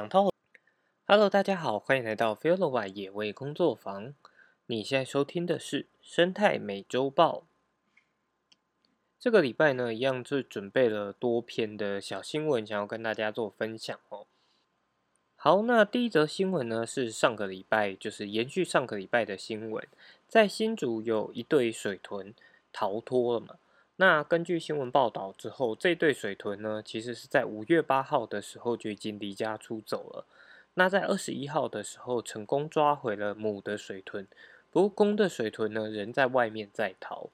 想到，Hello，大家好，欢迎来到 f e e l o w a 野味工作坊。你现在收听的是生态美洲豹。这个礼拜呢，一样是准备了多篇的小新闻，想要跟大家做分享哦。好，那第一则新闻呢，是上个礼拜，就是延续上个礼拜的新闻，在新竹有一对水豚逃脱了嘛。那根据新闻报道之后，这对水豚呢，其实是在五月八号的时候就已经离家出走了。那在二十一号的时候，成功抓回了母的水豚，不过公的水豚呢，仍在外面在逃。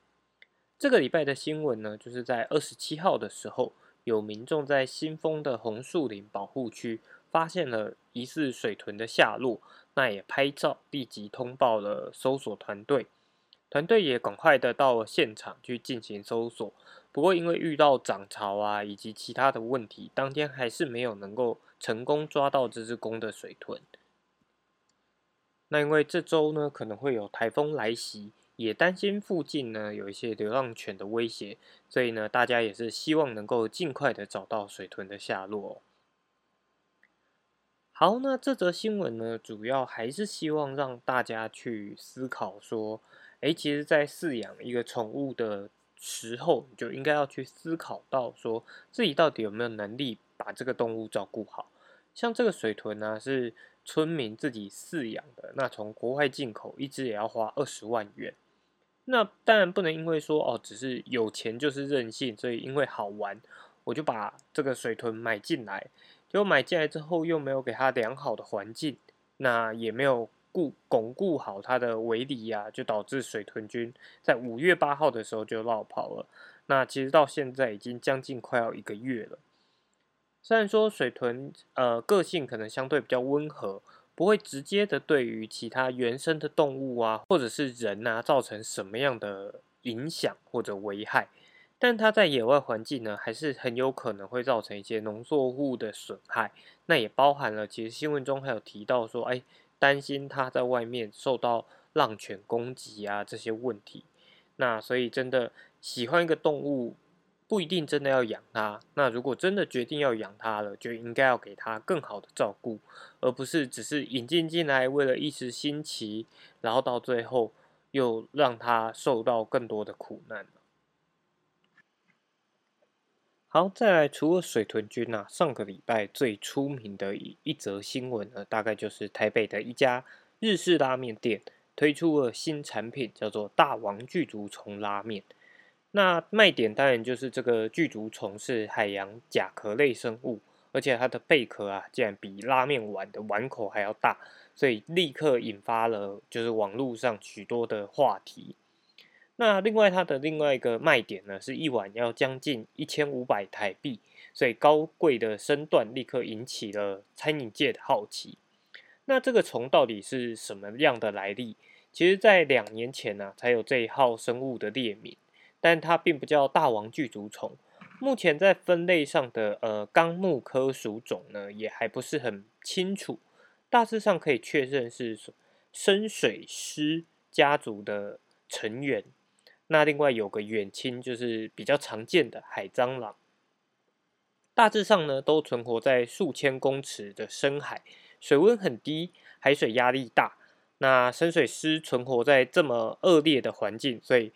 这个礼拜的新闻呢，就是在二十七号的时候，有民众在新丰的红树林保护区发现了疑似水豚的下落，那也拍照，立即通报了搜索团队。团队也赶快的到了现场去进行搜索，不过因为遇到涨潮啊以及其他的问题，当天还是没有能够成功抓到这只公的水豚。那因为这周呢可能会有台风来袭，也担心附近呢有一些流浪犬的威胁，所以呢大家也是希望能够尽快的找到水豚的下落。好，那这则新闻呢主要还是希望让大家去思考说。诶，其实，在饲养一个宠物的时候，你就应该要去思考到，说自己到底有没有能力把这个动物照顾好。像这个水豚呢，是村民自己饲养的，那从国外进口，一只也要花二十万元。那当然不能因为说哦，只是有钱就是任性，所以因为好玩，我就把这个水豚买进来，结果买进来之后又没有给它良好的环境，那也没有。固巩固好它的围篱呀，就导致水豚菌在五月八号的时候就落跑了。那其实到现在已经将近快要一个月了。虽然说水豚呃个性可能相对比较温和，不会直接的对于其他原生的动物啊或者是人啊造成什么样的影响或者危害，但它在野外环境呢还是很有可能会造成一些农作物的损害。那也包含了其实新闻中还有提到说，哎。担心它在外面受到浪犬攻击啊这些问题，那所以真的喜欢一个动物不一定真的要养它。那如果真的决定要养它了，就应该要给它更好的照顾，而不是只是引进进来为了一时新奇，然后到最后又让它受到更多的苦难。好，再来，除了水豚君呐，上个礼拜最出名的一一则新闻呢，大概就是台北的一家日式拉面店推出了新产品，叫做大王巨足虫拉面。那卖点当然就是这个巨足虫是海洋甲壳类生物，而且它的贝壳啊，竟然比拉面碗的碗口还要大，所以立刻引发了就是网络上许多的话题。那另外它的另外一个卖点呢，是一晚要将近一千五百台币，所以高贵的身段立刻引起了餐饮界的好奇。那这个虫到底是什么样的来历？其实，在两年前呢，才有这一号生物的列名，但它并不叫大王巨足虫。目前在分类上的呃纲目科属种呢，也还不是很清楚。大致上可以确认是深水狮家族的成员。那另外有个远亲，就是比较常见的海蟑螂，大致上呢都存活在数千公尺的深海，水温很低，海水压力大。那深水狮存活在这么恶劣的环境，所以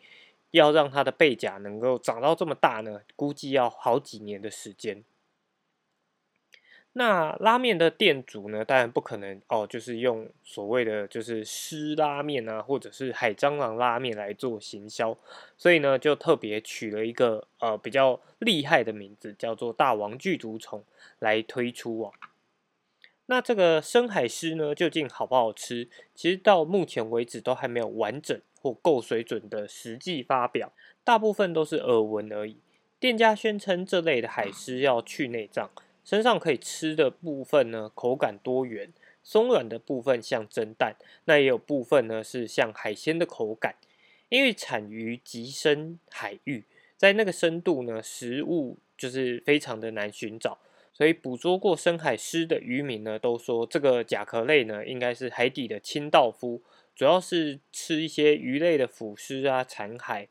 要让它的背甲能够长到这么大呢，估计要好几年的时间。那拉面的店主呢，当然不可能哦，就是用所谓的就是湿拉面啊，或者是海蟑螂拉面来做行销，所以呢，就特别取了一个呃比较厉害的名字，叫做大王巨足虫来推出啊。那这个深海狮呢，究竟好不好吃？其实到目前为止都还没有完整或够水准的实际发表，大部分都是耳闻而已。店家宣称这类的海狮要去内脏。身上可以吃的部分呢，口感多元，松软的部分像蒸蛋，那也有部分呢是像海鲜的口感。因为产于极深海域，在那个深度呢，食物就是非常的难寻找，所以捕捉过深海狮的渔民呢，都说这个甲壳类呢应该是海底的清道夫，主要是吃一些鱼类的腐尸啊残骸。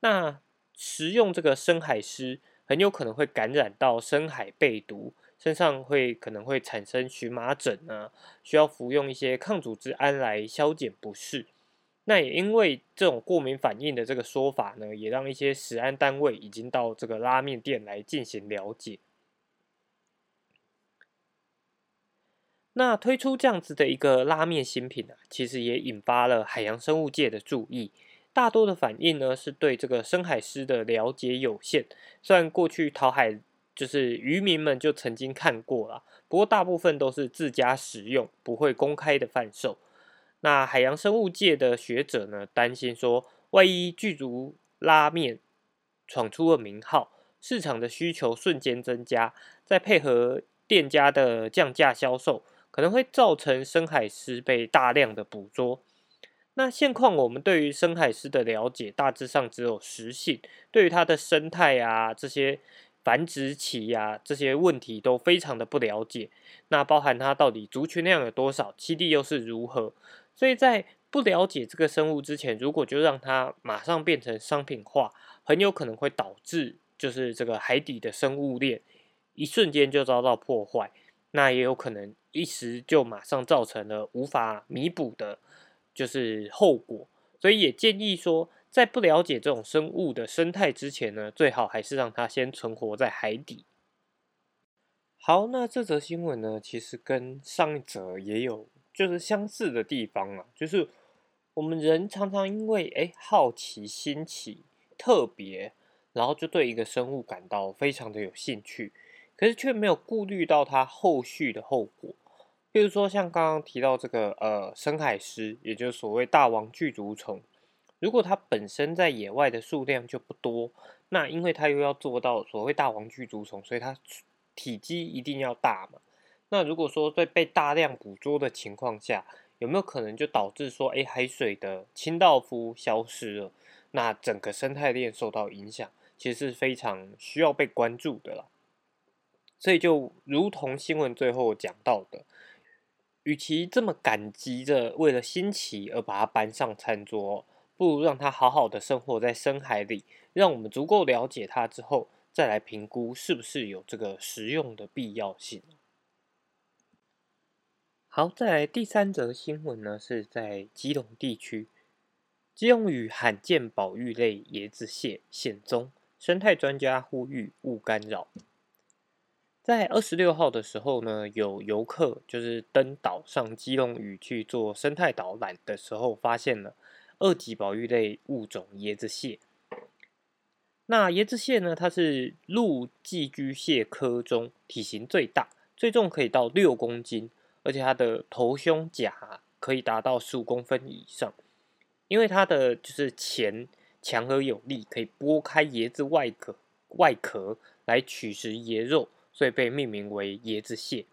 那食用这个深海狮。很有可能会感染到深海贝毒，身上会可能会产生荨麻疹啊，需要服用一些抗组织胺来消减不适。那也因为这种过敏反应的这个说法呢，也让一些食安单位已经到这个拉面店来进行了解。那推出这样子的一个拉面新品啊，其实也引发了海洋生物界的注意。大多的反应呢，是对这个深海狮的了解有限。虽然过去淘海就是渔民们就曾经看过了，不过大部分都是自家食用，不会公开的贩售。那海洋生物界的学者呢，担心说，万一巨足拉面闯出了名号，市场的需求瞬间增加，再配合店家的降价销售。可能会造成深海狮被大量的捕捉。那现况我们对于深海狮的了解大致上只有食性，对于它的生态啊、这些繁殖期啊这些问题都非常的不了解。那包含它到底族群量有多少，栖地又是如何？所以在不了解这个生物之前，如果就让它马上变成商品化，很有可能会导致就是这个海底的生物链一瞬间就遭到破坏。那也有可能一时就马上造成了无法弥补的，就是后果。所以也建议说，在不了解这种生物的生态之前呢，最好还是让它先存活在海底。好，那这则新闻呢，其实跟上一则也有就是相似的地方啊，就是我们人常常因为哎好奇、新奇、特别，然后就对一个生物感到非常的有兴趣。可是却没有顾虑到它后续的后果，比如说像刚刚提到这个呃深海狮，也就是所谓大王巨足虫，如果它本身在野外的数量就不多，那因为它又要做到所谓大王巨足虫，所以它体积一定要大嘛。那如果说在被大量捕捉的情况下，有没有可能就导致说，哎，海水的清道夫消失了，那整个生态链受到影响，其实是非常需要被关注的了。所以就如同新闻最后讲到的，与其这么感激着为了新奇而把它搬上餐桌，不如让它好好的生活在深海里，让我们足够了解它之后，再来评估是不是有这个食用的必要性。好，再来第三则新闻呢，是在基隆地区，基隆屿罕见保育类椰子蟹现踪，生态专家呼吁勿干扰。在二十六号的时候呢，有游客就是登岛上基隆屿去做生态导览的时候，发现了二级保育类物种椰子蟹。那椰子蟹呢，它是陆寄居蟹科中体型最大，最重可以到六公斤，而且它的头胸甲可以达到十五公分以上。因为它的就是钳强而有力，可以剥开椰子外壳外壳来取食椰肉。所以被命名为椰子蟹。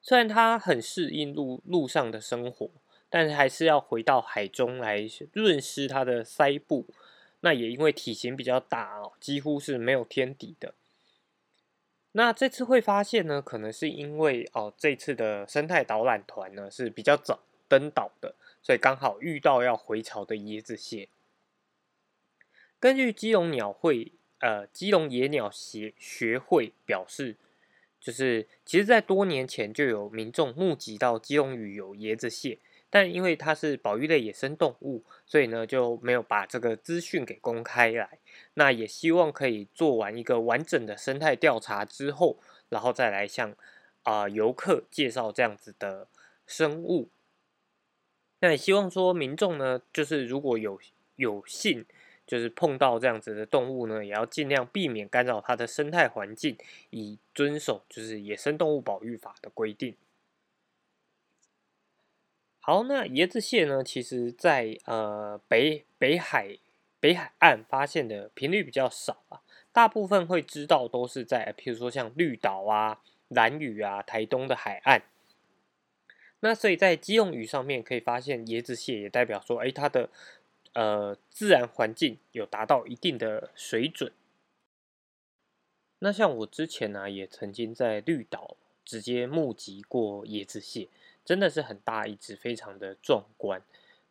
虽然它很适应陆陆上的生活，但是还是要回到海中来润湿它的腮部。那也因为体型比较大哦，几乎是没有天敌的。那这次会发现呢，可能是因为哦，这次的生态导览团呢是比较早登岛的，所以刚好遇到要回巢的椰子蟹。根据基隆鸟会。呃，基隆野鸟协学会表示，就是其实，在多年前就有民众目击到基隆屿有椰子蟹，但因为它是保育类野生动物，所以呢就没有把这个资讯给公开来。那也希望可以做完一个完整的生态调查之后，然后再来向啊游客介绍这样子的生物。那也希望说民众呢，就是如果有有幸。就是碰到这样子的动物呢，也要尽量避免干扰它的生态环境，以遵守就是野生动物保育法的规定。好，那椰子蟹呢，其实在呃北北海北海岸发现的频率比较少啊，大部分会知道都是在譬如说像绿岛啊、蓝屿啊、台东的海岸。那所以在基隆屿上面可以发现椰子蟹，也代表说，哎，它的。呃，自然环境有达到一定的水准。那像我之前呢，也曾经在绿岛直接目击过椰子蟹，真的是很大一只，非常的壮观。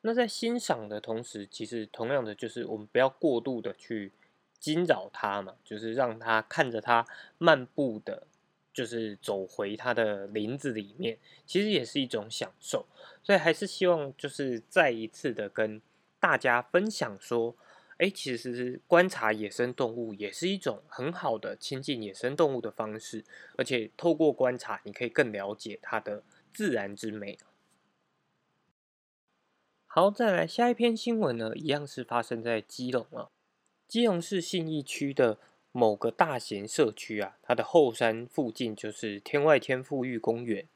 那在欣赏的同时，其实同样的就是我们不要过度的去惊扰它嘛，就是让它看着它漫步的就是走回它的林子里面，其实也是一种享受。所以还是希望就是再一次的跟大家分享说，哎，其实观察野生动物也是一种很好的亲近野生动物的方式，而且透过观察，你可以更了解它的自然之美。好，再来下一篇新闻呢，一样是发生在基隆啊，基隆市信义区的。某个大型社区啊，它的后山附近就是天外天富裕公园，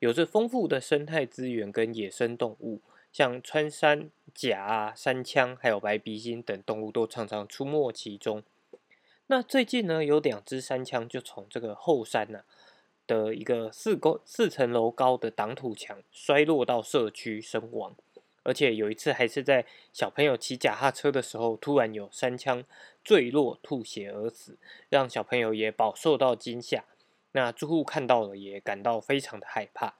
有着丰富的生态资源跟野生动物，像穿山甲啊、山羌还有白鼻星等动物都常常出没其中。那最近呢，有两只山羌就从这个后山呢的一个四高四层楼高的挡土墙摔落到社区身亡。而且有一次还是在小朋友骑脚踏车的时候，突然有山枪坠落吐血而死，让小朋友也饱受到惊吓。那住户看到了也感到非常的害怕。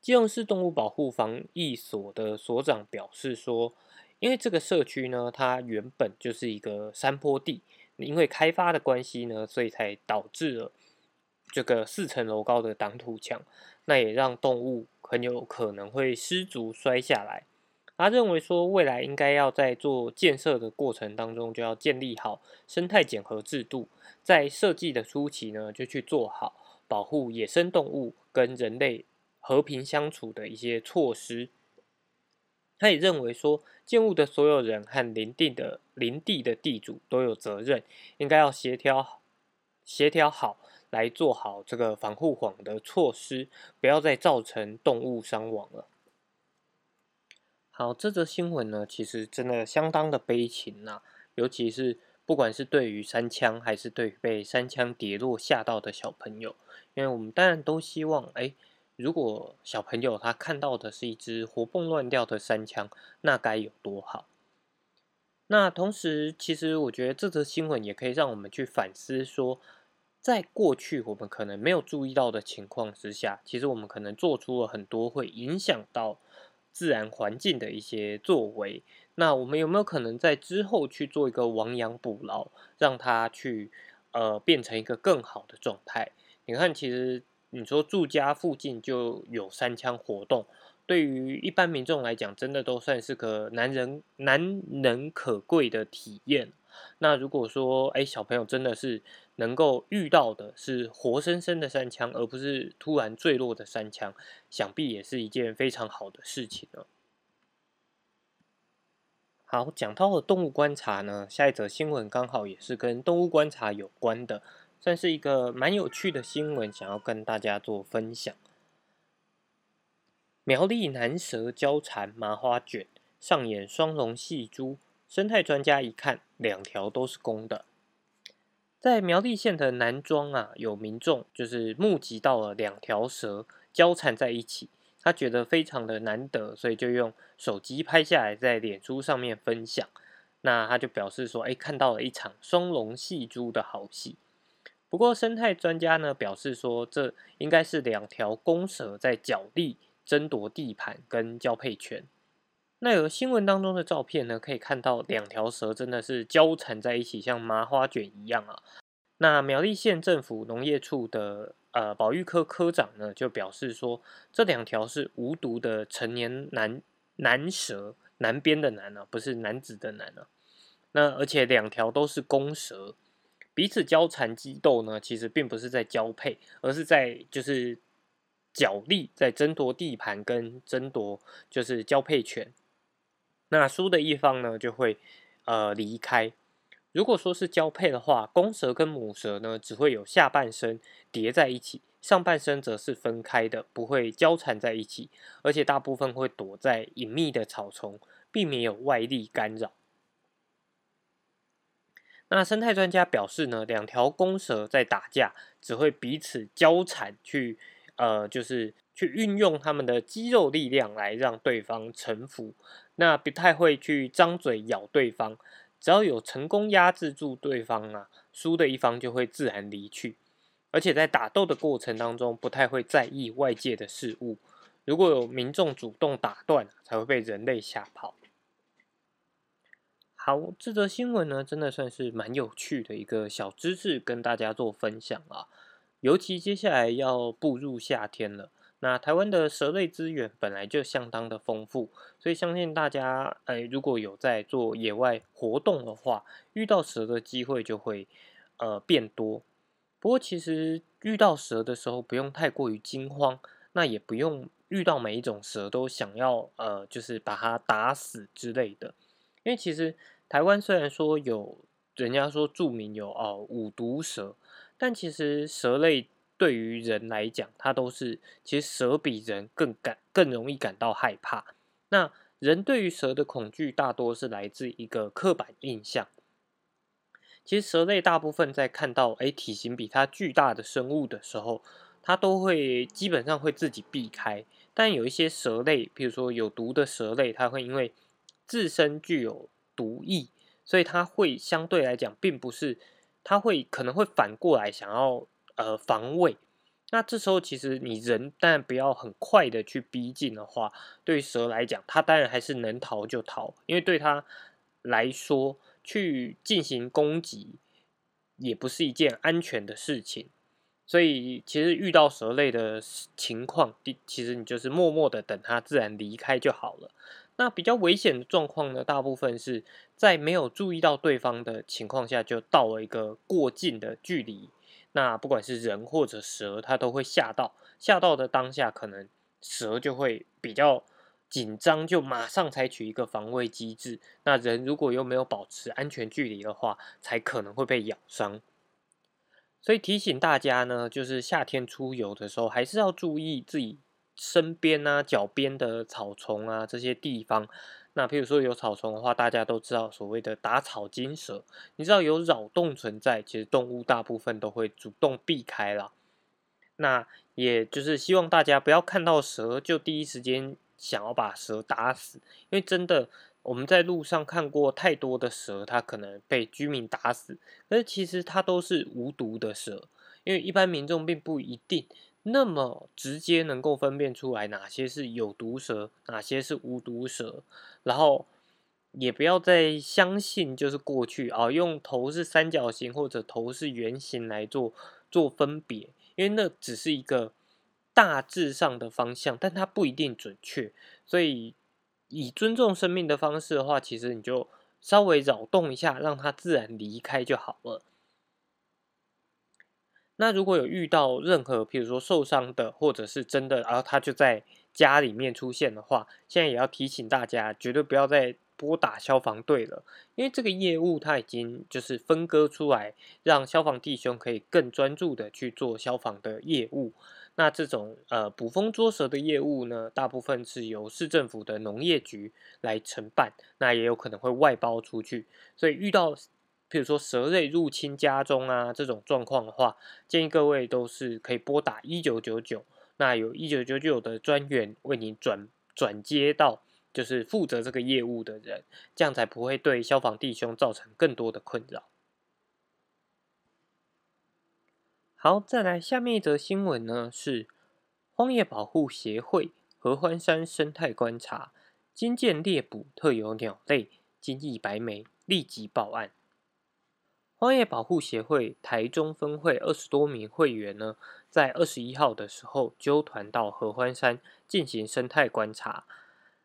基隆市动物保护防疫所的所长表示说，因为这个社区呢，它原本就是一个山坡地，因为开发的关系呢，所以才导致了这个四层楼高的挡土墙。那也让动物很有可能会失足摔下来。他认为说，未来应该要在做建设的过程当中，就要建立好生态检核制度，在设计的初期呢，就去做好保护野生动物跟人类和平相处的一些措施。他也认为说，建物的所有人和林地的林地的地主都有责任，应该要协调协调好。来做好这个防护网的措施，不要再造成动物伤亡了。好，这则新闻呢，其实真的相当的悲情呐，尤其是不管是对于山枪，还是对被山枪跌落吓到的小朋友，因为我们当然都希望，哎，如果小朋友他看到的是一只活蹦乱跳的山枪，那该有多好。那同时，其实我觉得这则新闻也可以让我们去反思说。在过去我们可能没有注意到的情况之下，其实我们可能做出了很多会影响到自然环境的一些作为。那我们有没有可能在之后去做一个亡羊补牢，让它去呃变成一个更好的状态？你看，其实你说住家附近就有三枪活动，对于一般民众来讲，真的都算是个难人难能可贵的体验。那如果说，哎，小朋友真的是能够遇到的是活生生的三枪，而不是突然坠落的三枪，想必也是一件非常好的事情呢。好，讲到了动物观察呢，下一则新闻刚好也是跟动物观察有关的，算是一个蛮有趣的新闻，想要跟大家做分享。苗栗南蛇交缠麻花卷，上演双龙戏珠。生态专家一看，两条都是公的。在苗栗县的南庄啊，有民众就是目击到了两条蛇交缠在一起，他觉得非常的难得，所以就用手机拍下来，在脸书上面分享。那他就表示说：“哎，看到了一场双龙戏珠的好戏。”不过生态专家呢表示说，这应该是两条公蛇在角力争夺地盘跟交配权。那有新闻当中的照片呢，可以看到两条蛇真的是交缠在一起，像麻花卷一样啊。那苗栗县政府农业处的呃保育科科长呢，就表示说，这两条是无毒的成年男男蛇，南边的男啊，不是男子的男啊。那而且两条都是公蛇，彼此交缠激斗呢，其实并不是在交配，而是在就是角力，在争夺地盘跟争夺就是交配权。那输的一方呢，就会呃离开。如果说是交配的话，公蛇跟母蛇呢，只会有下半身叠在一起，上半身则是分开的，不会交缠在一起，而且大部分会躲在隐秘的草丛，避免有外力干扰。那生态专家表示呢，两条公蛇在打架，只会彼此交缠去，呃，就是去运用他们的肌肉力量来让对方臣服。那不太会去张嘴咬对方，只要有成功压制住对方啊，输的一方就会自然离去，而且在打斗的过程当中不太会在意外界的事物。如果有民众主动打断，才会被人类吓跑。好，这则新闻呢，真的算是蛮有趣的一个小知识，跟大家做分享啊。尤其接下来要步入夏天了，那台湾的蛇类资源本来就相当的丰富，所以相信大家，哎，如果有在做野外活动的话，遇到蛇的机会就会呃变多。不过其实遇到蛇的时候，不用太过于惊慌，那也不用遇到每一种蛇都想要呃就是把它打死之类的，因为其实台湾虽然说有人家说著名有哦五毒蛇。但其实蛇类对于人来讲，它都是其实蛇比人更感更容易感到害怕。那人对于蛇的恐惧大多是来自一个刻板印象。其实蛇类大部分在看到哎体型比它巨大的生物的时候，它都会基本上会自己避开。但有一些蛇类，比如说有毒的蛇类，它会因为自身具有毒液，所以它会相对来讲并不是。它会可能会反过来想要呃防卫，那这时候其实你人当然不要很快的去逼近的话，对蛇来讲，它当然还是能逃就逃，因为对它来说去进行攻击也不是一件安全的事情，所以其实遇到蛇类的情况，其实你就是默默的等它自然离开就好了。那比较危险的状况呢，大部分是在没有注意到对方的情况下，就到了一个过近的距离。那不管是人或者蛇，它都会吓到。吓到的当下，可能蛇就会比较紧张，就马上采取一个防卫机制。那人如果又没有保持安全距离的话，才可能会被咬伤。所以提醒大家呢，就是夏天出游的时候，还是要注意自己。身边啊，脚边的草丛啊，这些地方，那譬如说有草丛的话，大家都知道所谓的打草惊蛇，你知道有扰动存在，其实动物大部分都会主动避开了。那也就是希望大家不要看到蛇就第一时间想要把蛇打死，因为真的我们在路上看过太多的蛇，它可能被居民打死，可是其实它都是无毒的蛇，因为一般民众并不一定。那么直接能够分辨出来哪些是有毒蛇，哪些是无毒蛇，然后也不要再相信就是过去啊用头是三角形或者头是圆形来做做分别，因为那只是一个大致上的方向，但它不一定准确。所以以尊重生命的方式的话，其实你就稍微扰动一下，让它自然离开就好了。那如果有遇到任何，譬如说受伤的，或者是真的，然后他就在家里面出现的话，现在也要提醒大家，绝对不要再拨打消防队了，因为这个业务它已经就是分割出来，让消防弟兄可以更专注的去做消防的业务。那这种呃捕风捉蛇的业务呢，大部分是由市政府的农业局来承办，那也有可能会外包出去，所以遇到。比如说蛇类入侵家中啊这种状况的话，建议各位都是可以拨打一九九九，那有一九九九的专员为你转转接到就是负责这个业务的人，这样才不会对消防弟兄造成更多的困扰。好，再来下面一则新闻呢，是荒野保护协会合欢山生态观察，金剑猎捕特有鸟类金翼白眉，立即报案。荒野保护协会台中分会二十多名会员呢，在二十一号的时候纠团到合欢山进行生态观察。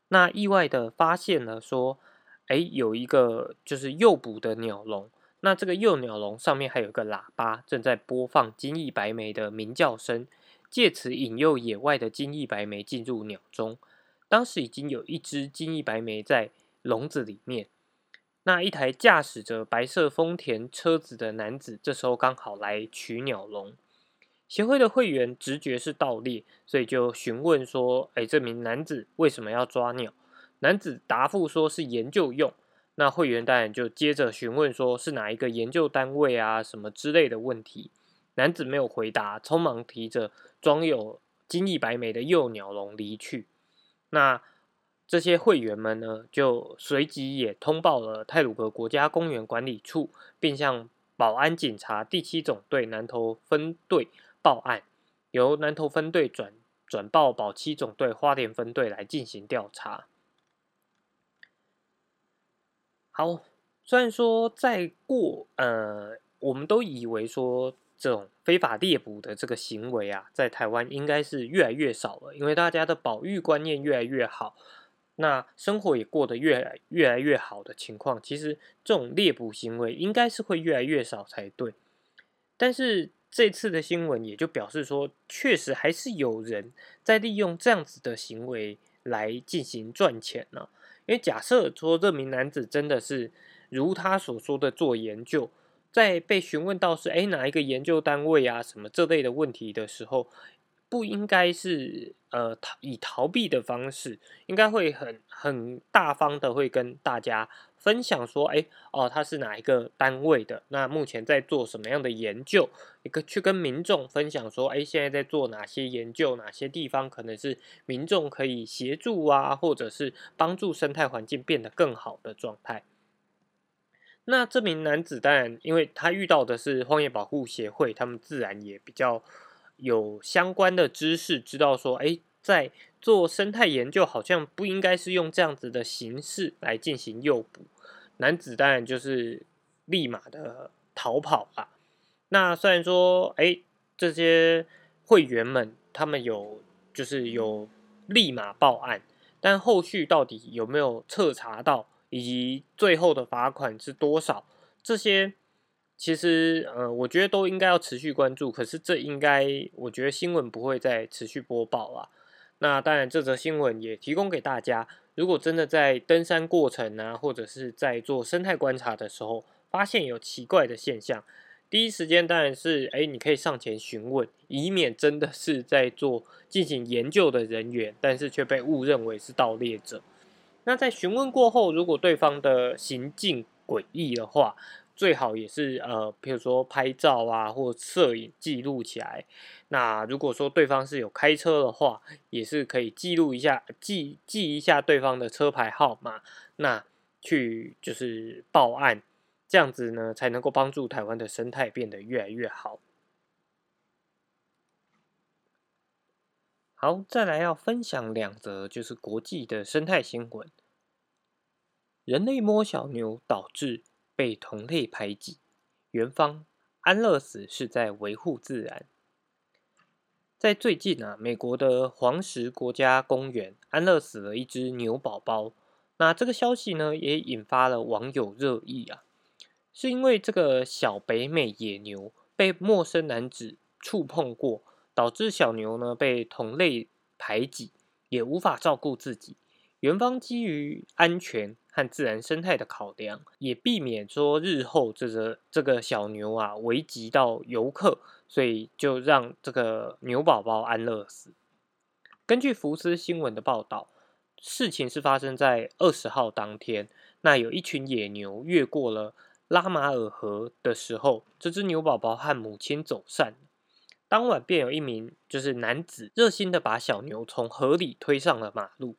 那意外的发现了说，哎，有一个就是诱捕的鸟笼。那这个幼鸟笼上面还有个喇叭，正在播放金翼白眉的鸣叫声，借此引诱野外的金翼白眉进入鸟中。当时已经有一只金翼白眉在笼子里面。那一台驾驶着白色丰田车子的男子，这时候刚好来取鸟笼。协会的会员直觉是盗猎，所以就询问说：“哎，这名男子为什么要抓鸟？”男子答复说是研究用。那会员当然就接着询问说：“是哪一个研究单位啊？什么之类的问题？”男子没有回答，匆忙提着装有金翼白眉的幼鸟笼离去。那。这些会员们呢，就随即也通报了泰鲁格国家公园管理处，并向保安警察第七总队南投分队报案，由南投分队转转报保七总队花莲分队来进行调查。好，虽然说在过呃，我们都以为说。这种非法猎捕的这个行为啊，在台湾应该是越来越少了，因为大家的保育观念越来越好，那生活也过得越来越来越好的情况，其实这种猎捕行为应该是会越来越少才对。但是这次的新闻也就表示说，确实还是有人在利用这样子的行为来进行赚钱呢。因为假设说这名男子真的是如他所说的做研究。在被询问到是哎哪一个研究单位啊什么这类的问题的时候，不应该是呃逃以逃避的方式，应该会很很大方的会跟大家分享说，哎哦他是哪一个单位的，那目前在做什么样的研究，一个去跟民众分享说，哎现在在做哪些研究，哪些地方可能是民众可以协助啊，或者是帮助生态环境变得更好的状态。那这名男子当然，因为他遇到的是荒野保护协会，他们自然也比较有相关的知识，知道说，哎，在做生态研究，好像不应该是用这样子的形式来进行诱捕。男子当然就是立马的逃跑了。那虽然说，哎，这些会员们他们有就是有立马报案，但后续到底有没有彻查到？以及最后的罚款是多少？这些其实呃，我觉得都应该要持续关注。可是这应该，我觉得新闻不会再持续播报了。那当然，这则新闻也提供给大家。如果真的在登山过程啊，或者是在做生态观察的时候，发现有奇怪的现象，第一时间当然是哎，你可以上前询问，以免真的是在做进行研究的人员，但是却被误认为是盗猎者。那在询问过后，如果对方的行径诡异的话，最好也是呃，比如说拍照啊，或摄影记录起来。那如果说对方是有开车的话，也是可以记录一下，记记一下对方的车牌号码，那去就是报案，这样子呢才能够帮助台湾的生态变得越来越好。好，再来要分享两则，就是国际的生态新闻。人类摸小牛导致被同类排挤，元方安乐死是在维护自然。在最近啊，美国的黄石国家公园安乐死了一只牛宝宝。那这个消息呢，也引发了网友热议啊，是因为这个小北美野牛被陌生男子触碰过。导致小牛呢被同类排挤，也无法照顾自己。园方基于安全和自然生态的考量，也避免说日后这个这个小牛啊危及到游客，所以就让这个牛宝宝安乐死。根据福斯新闻的报道，事情是发生在二十号当天。那有一群野牛越过了拉马尔河的时候，这只牛宝宝和母亲走散。当晚便有一名就是男子热心的把小牛从河里推上了马路，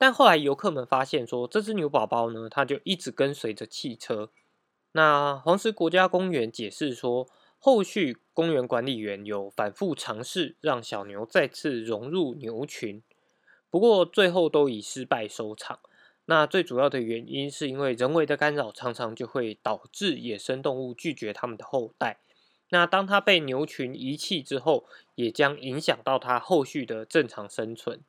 但后来游客们发现说，这只牛宝宝呢，它就一直跟随着汽车。那黄石国家公园解释说，后续公园管理员有反复尝试让小牛再次融入牛群，不过最后都以失败收场。那最主要的原因是因为人为的干扰常常就会导致野生动物拒绝它们的后代。那当它被牛群遗弃之后，也将影响到它后续的正常生存。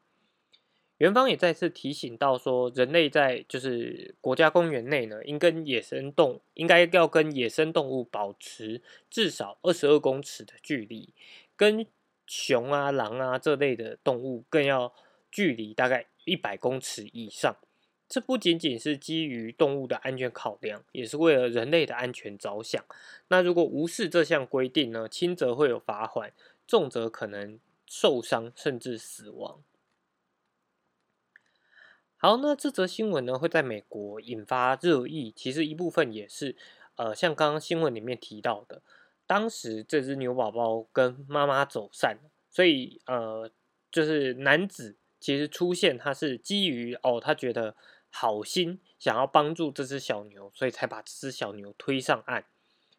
园方也再次提醒到说，人类在就是国家公园内呢，应跟野生动应该要跟野生动物保持至少二十二公尺的距离，跟熊啊、狼啊这类的动物更要距离大概一百公尺以上。这不仅仅是基于动物的安全考量，也是为了人类的安全着想。那如果无视这项规定呢？轻则会有罚款，重则可能受伤甚至死亡。好，那这则新闻呢会在美国引发热议，其实一部分也是，呃，像刚刚新闻里面提到的，当时这只牛宝宝跟妈妈走散，所以呃，就是男子其实出现，他是基于哦，他觉得。好心想要帮助这只小牛，所以才把这只小牛推上岸。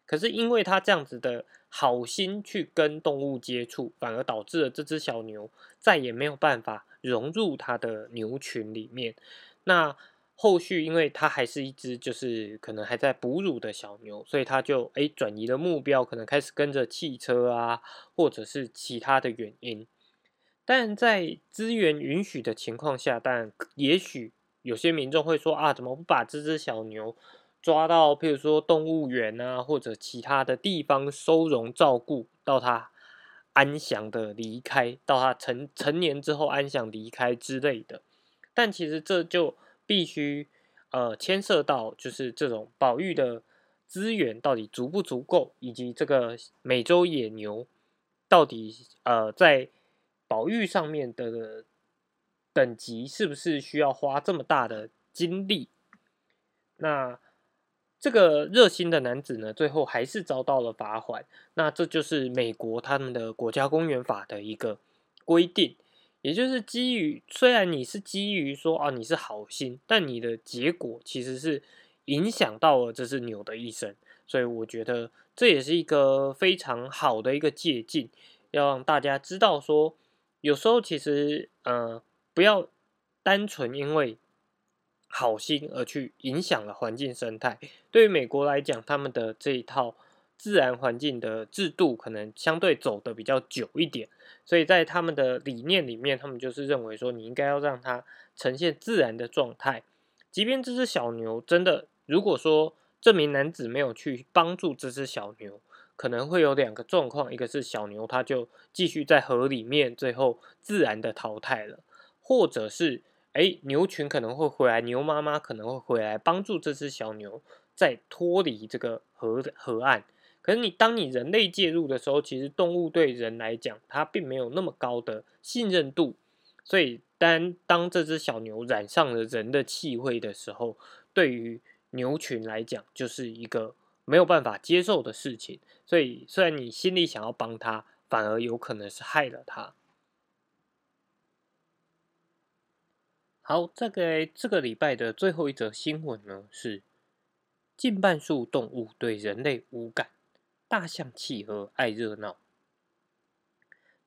可是因为他这样子的好心去跟动物接触，反而导致了这只小牛再也没有办法融入他的牛群里面。那后续因为它还是一只就是可能还在哺乳的小牛，所以它就诶转移了目标，可能开始跟着汽车啊，或者是其他的原因。但在资源允许的情况下，但也许有些民众会说啊，怎么不把这只小牛抓到，譬如说动物园啊，或者其他的地方收容照顾，到它安详的离开，到他成成年之后安详离开之类的。但其实这就必须呃牵涉到，就是这种保育的资源到底足不足够，以及这个美洲野牛到底呃在。保育上面的等级是不是需要花这么大的精力？那这个热心的男子呢，最后还是遭到了罚款。那这就是美国他们的国家公园法的一个规定，也就是基于虽然你是基于说啊你是好心，但你的结果其实是影响到了这只牛的一生。所以我觉得这也是一个非常好的一个借鉴，要让大家知道说。有时候其实，呃，不要单纯因为好心而去影响了环境生态。对于美国来讲，他们的这一套自然环境的制度可能相对走的比较久一点，所以在他们的理念里面，他们就是认为说，你应该要让它呈现自然的状态。即便这只小牛真的，如果说这名男子没有去帮助这只小牛，可能会有两个状况，一个是小牛它就继续在河里面，最后自然的淘汰了，或者是哎牛群可能会回来，牛妈妈可能会回来帮助这只小牛再脱离这个河河岸。可是你当你人类介入的时候，其实动物对人来讲它并没有那么高的信任度，所以当当这只小牛染上了人的气味的时候，对于牛群来讲就是一个。没有办法接受的事情，所以虽然你心里想要帮他，反而有可能是害了他。好，这个这个礼拜的最后一则新闻呢，是近半数动物对人类无感，大象、企鹅爱热闹。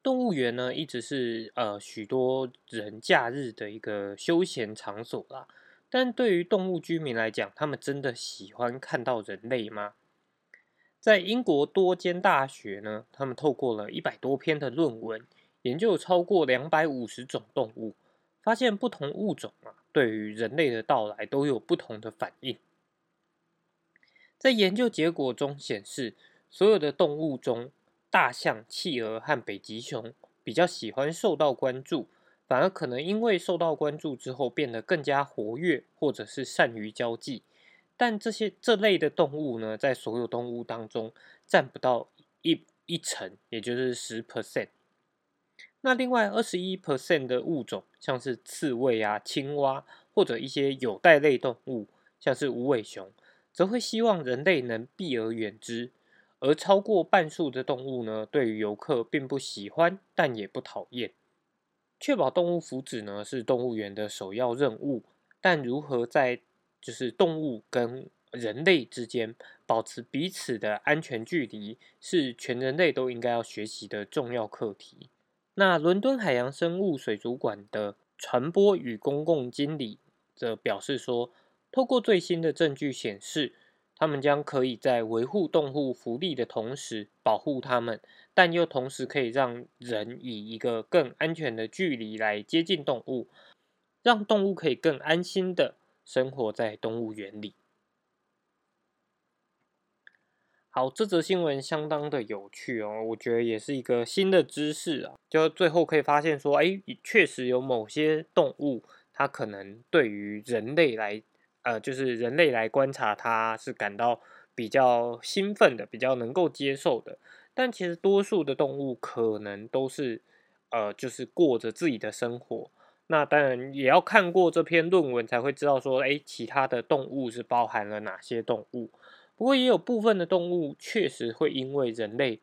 动物园呢，一直是呃许多人假日的一个休闲场所啦。但对于动物居民来讲，他们真的喜欢看到人类吗？在英国多间大学呢，他们透过了一百多篇的论文，研究超过两百五十种动物，发现不同物种啊，对于人类的到来都有不同的反应。在研究结果中显示，所有的动物中，大象、企鹅和北极熊比较喜欢受到关注。反而可能因为受到关注之后变得更加活跃，或者是善于交际。但这些这类的动物呢，在所有动物当中占不到一一成，也就是十 percent。那另外二十一 percent 的物种，像是刺猬啊、青蛙，或者一些有袋类动物，像是无尾熊，则会希望人类能避而远之。而超过半数的动物呢，对于游客并不喜欢，但也不讨厌。确保动物福祉呢是动物园的首要任务，但如何在就是动物跟人类之间保持彼此的安全距离，是全人类都应该要学习的重要课题。那伦敦海洋生物水族馆的传播与公共经理则表示说，透过最新的证据显示。他们将可以在维护动物福利的同时保护它们，但又同时可以让人以一个更安全的距离来接近动物，让动物可以更安心的生活在动物园里。好，这则新闻相当的有趣哦，我觉得也是一个新的知识啊。就最后可以发现说，哎，确实有某些动物，它可能对于人类来。呃，就是人类来观察它是感到比较兴奋的，比较能够接受的。但其实多数的动物可能都是，呃，就是过着自己的生活。那当然也要看过这篇论文才会知道说，哎，其他的动物是包含了哪些动物。不过也有部分的动物确实会因为人类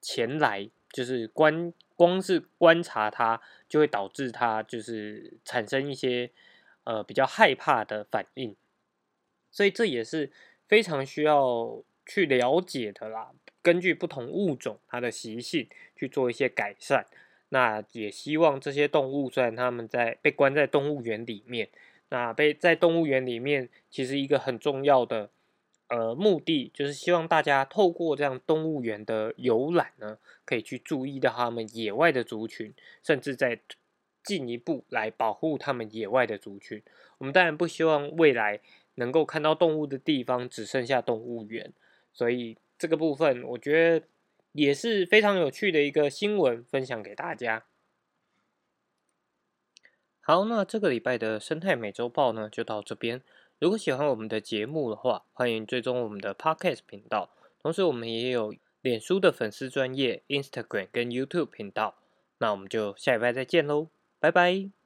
前来，就是观光是观察它，就会导致它就是产生一些呃比较害怕的反应。所以这也是非常需要去了解的啦。根据不同物种它的习性去做一些改善。那也希望这些动物，虽然它们在被关在动物园里面，那被在动物园里面，其实一个很重要的呃目的，就是希望大家透过这样动物园的游览呢，可以去注意到他们野外的族群，甚至在进一步来保护他们野外的族群。我们当然不希望未来能够看到动物的地方只剩下动物园，所以这个部分我觉得也是非常有趣的一个新闻，分享给大家。好，那这个礼拜的生态美洲豹呢，就到这边。如果喜欢我们的节目的话，欢迎追踪我们的 Podcast 频道。同时，我们也有脸书的粉丝专业、Instagram 跟 YouTube 频道。那我们就下礼拜再见喽，拜拜。